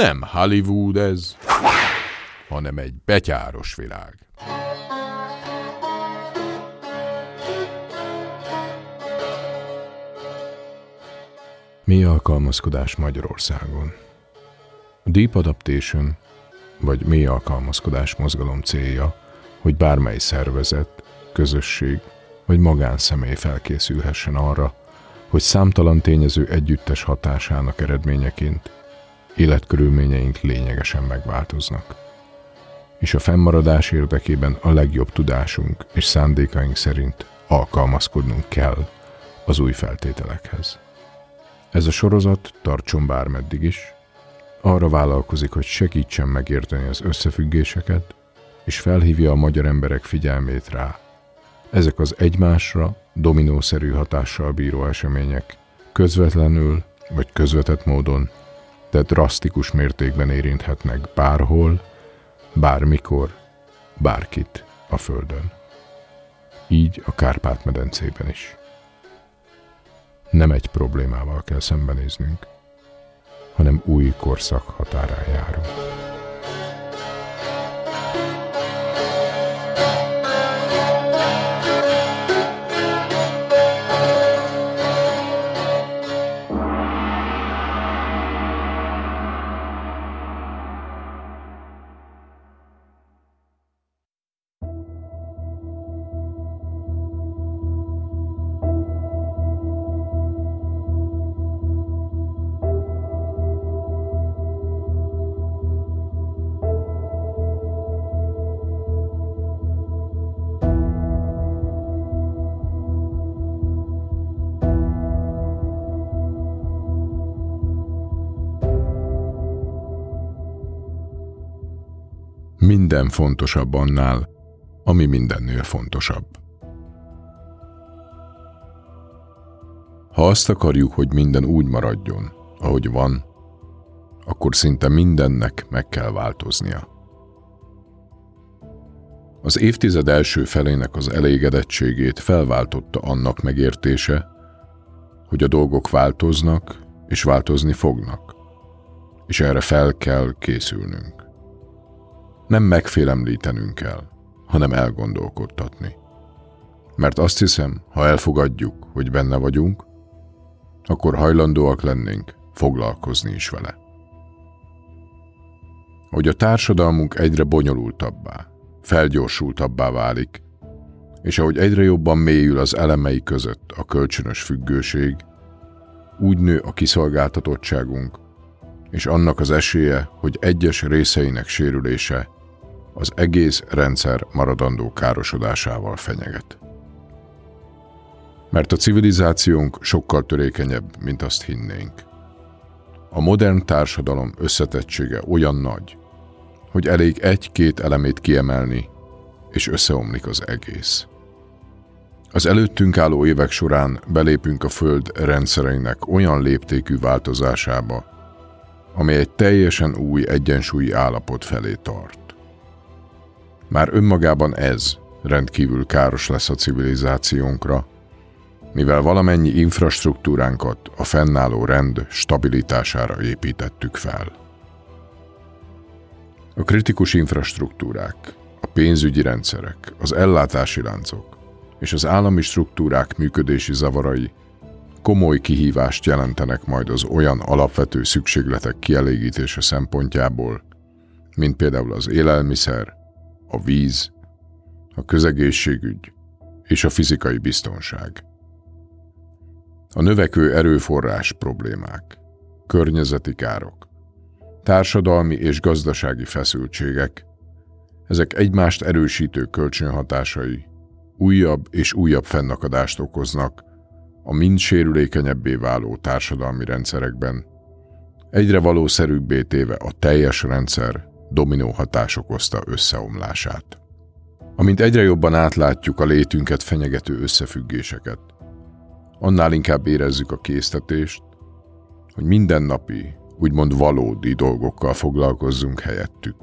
Nem Hollywood ez, hanem egy betyáros világ. Mi alkalmazkodás Magyarországon? Deep Adaptation, vagy mély alkalmazkodás mozgalom célja, hogy bármely szervezet, közösség vagy magánszemély felkészülhessen arra, hogy számtalan tényező együttes hatásának eredményeként életkörülményeink lényegesen megváltoznak. És a fennmaradás érdekében a legjobb tudásunk és szándékaink szerint alkalmazkodnunk kell az új feltételekhez. Ez a sorozat tartson bármeddig is, arra vállalkozik, hogy segítsen megérteni az összefüggéseket, és felhívja a magyar emberek figyelmét rá. Ezek az egymásra dominószerű hatással bíró események közvetlenül vagy közvetett módon, de drasztikus mértékben érinthetnek bárhol, bármikor, bárkit a Földön. Így a Kárpát-medencében is. Nem egy problémával kell szembenéznünk, hanem új korszak határán járunk. Minden fontosabb annál, ami mindennél fontosabb. Ha azt akarjuk, hogy minden úgy maradjon, ahogy van, akkor szinte mindennek meg kell változnia. Az évtized első felének az elégedettségét felváltotta annak megértése, hogy a dolgok változnak és változni fognak, és erre fel kell készülnünk nem megfélemlítenünk kell, hanem elgondolkodtatni. Mert azt hiszem, ha elfogadjuk, hogy benne vagyunk, akkor hajlandóak lennénk foglalkozni is vele. Hogy a társadalmunk egyre bonyolultabbá, felgyorsultabbá válik, és ahogy egyre jobban mélyül az elemei között a kölcsönös függőség, úgy nő a kiszolgáltatottságunk, és annak az esélye, hogy egyes részeinek sérülése az egész rendszer maradandó károsodásával fenyeget. Mert a civilizációnk sokkal törékenyebb, mint azt hinnénk. A modern társadalom összetettsége olyan nagy, hogy elég egy-két elemét kiemelni, és összeomlik az egész. Az előttünk álló évek során belépünk a Föld rendszereinek olyan léptékű változásába, amely egy teljesen új egyensúlyi állapot felé tart. Már önmagában ez rendkívül káros lesz a civilizációnkra, mivel valamennyi infrastruktúránkat a fennálló rend stabilitására építettük fel. A kritikus infrastruktúrák, a pénzügyi rendszerek, az ellátási láncok és az állami struktúrák működési zavarai komoly kihívást jelentenek majd az olyan alapvető szükségletek kielégítése szempontjából, mint például az élelmiszer, a víz, a közegészségügy és a fizikai biztonság. A növekvő erőforrás problémák, környezeti károk, társadalmi és gazdasági feszültségek, ezek egymást erősítő kölcsönhatásai újabb és újabb fennakadást okoznak a mind sérülékenyebbé váló társadalmi rendszerekben, egyre valószerűbbé téve a teljes rendszer dominó hatás okozta összeomlását. Amint egyre jobban átlátjuk a létünket fenyegető összefüggéseket, annál inkább érezzük a késztetést, hogy mindennapi, úgymond valódi dolgokkal foglalkozzunk helyettük.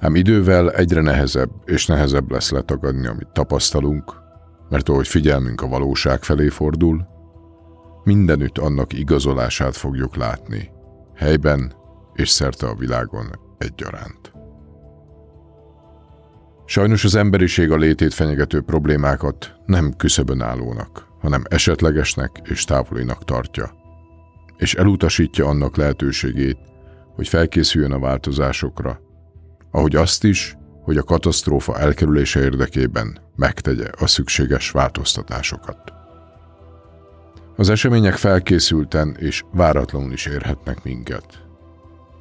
Ám idővel egyre nehezebb és nehezebb lesz letagadni, amit tapasztalunk, mert ahogy figyelmünk a valóság felé fordul, mindenütt annak igazolását fogjuk látni, helyben és szerte a világon egyaránt. Sajnos az emberiség a létét fenyegető problémákat nem küszöbön állónak, hanem esetlegesnek és távolinak tartja, és elutasítja annak lehetőségét, hogy felkészüljön a változásokra, ahogy azt is, hogy a katasztrófa elkerülése érdekében megtegye a szükséges változtatásokat. Az események felkészülten és váratlanul is érhetnek minket.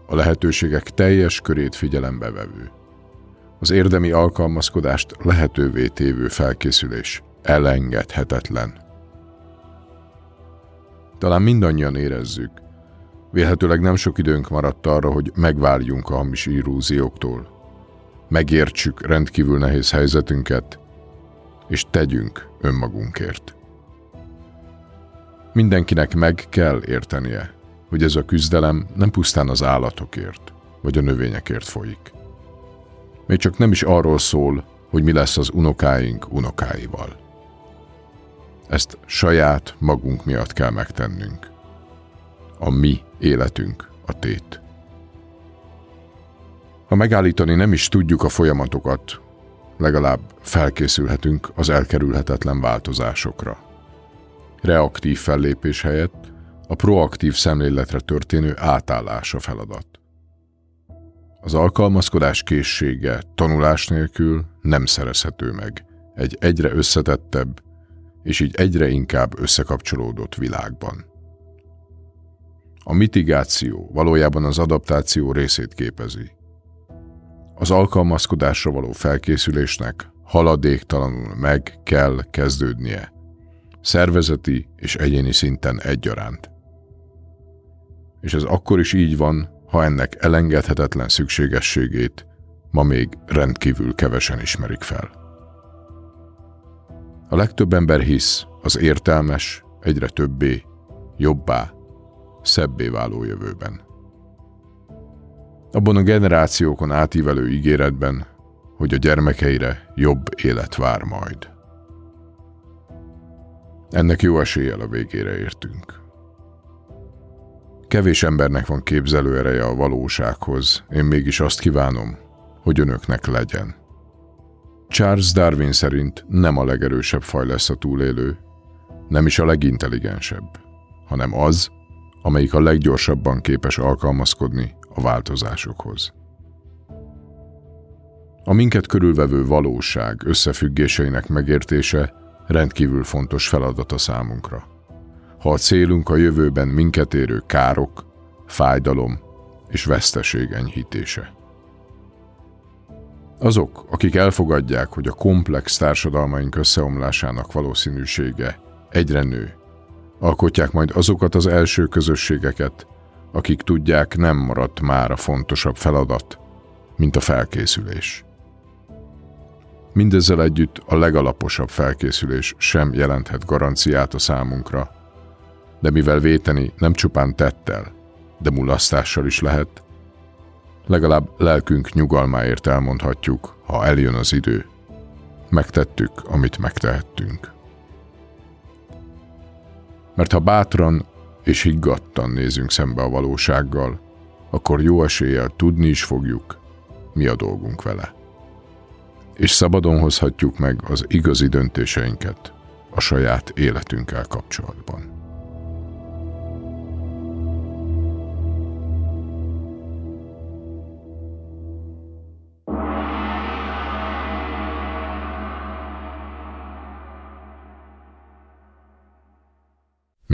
A lehetőségek teljes körét figyelembe vevő. Az érdemi alkalmazkodást lehetővé tévő felkészülés elengedhetetlen. Talán mindannyian érezzük, vélhetőleg nem sok időnk maradt arra, hogy megvárjunk a hamis illúzióktól, megértsük rendkívül nehéz helyzetünket, és tegyünk önmagunkért. Mindenkinek meg kell értenie, hogy ez a küzdelem nem pusztán az állatokért, vagy a növényekért folyik. Még csak nem is arról szól, hogy mi lesz az unokáink unokáival. Ezt saját magunk miatt kell megtennünk. A mi életünk a tét. Ha megállítani nem is tudjuk a folyamatokat, legalább felkészülhetünk az elkerülhetetlen változásokra. Reaktív fellépés helyett a proaktív szemléletre történő átállás a feladat. Az alkalmazkodás készsége tanulás nélkül nem szerezhető meg egy egyre összetettebb és így egyre inkább összekapcsolódott világban. A mitigáció valójában az adaptáció részét képezi – az alkalmazkodásra való felkészülésnek haladéktalanul meg kell kezdődnie, szervezeti és egyéni szinten egyaránt. És ez akkor is így van, ha ennek elengedhetetlen szükségességét ma még rendkívül kevesen ismerik fel. A legtöbb ember hisz az értelmes, egyre többé, jobbá, szebbé váló jövőben abban a generációkon átívelő ígéretben, hogy a gyermekeire jobb élet vár majd. Ennek jó eséllyel a végére értünk. Kevés embernek van képzelő ereje a valósághoz, én mégis azt kívánom, hogy önöknek legyen. Charles Darwin szerint nem a legerősebb faj lesz a túlélő, nem is a legintelligensebb, hanem az, amelyik a leggyorsabban képes alkalmazkodni a változásokhoz. A minket körülvevő valóság összefüggéseinek megértése rendkívül fontos feladat a számunkra. Ha a célunk a jövőben minket érő károk, fájdalom és veszteség enyhítése. Azok, akik elfogadják, hogy a komplex társadalmaink összeomlásának valószínűsége egyre nő, alkotják majd azokat az első közösségeket, akik tudják, nem maradt már a fontosabb feladat, mint a felkészülés. Mindezzel együtt a legalaposabb felkészülés sem jelenthet garanciát a számunkra, de mivel véteni nem csupán tettel, de mulasztással is lehet, legalább lelkünk nyugalmáért elmondhatjuk, ha eljön az idő. Megtettük, amit megtehettünk. Mert ha bátran és higgadtan nézünk szembe a valósággal, akkor jó eséllyel tudni is fogjuk, mi a dolgunk vele. És szabadon hozhatjuk meg az igazi döntéseinket a saját életünkkel kapcsolatban.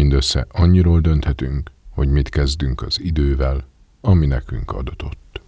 Mindössze annyiról dönthetünk, hogy mit kezdünk az idővel, ami nekünk adatott.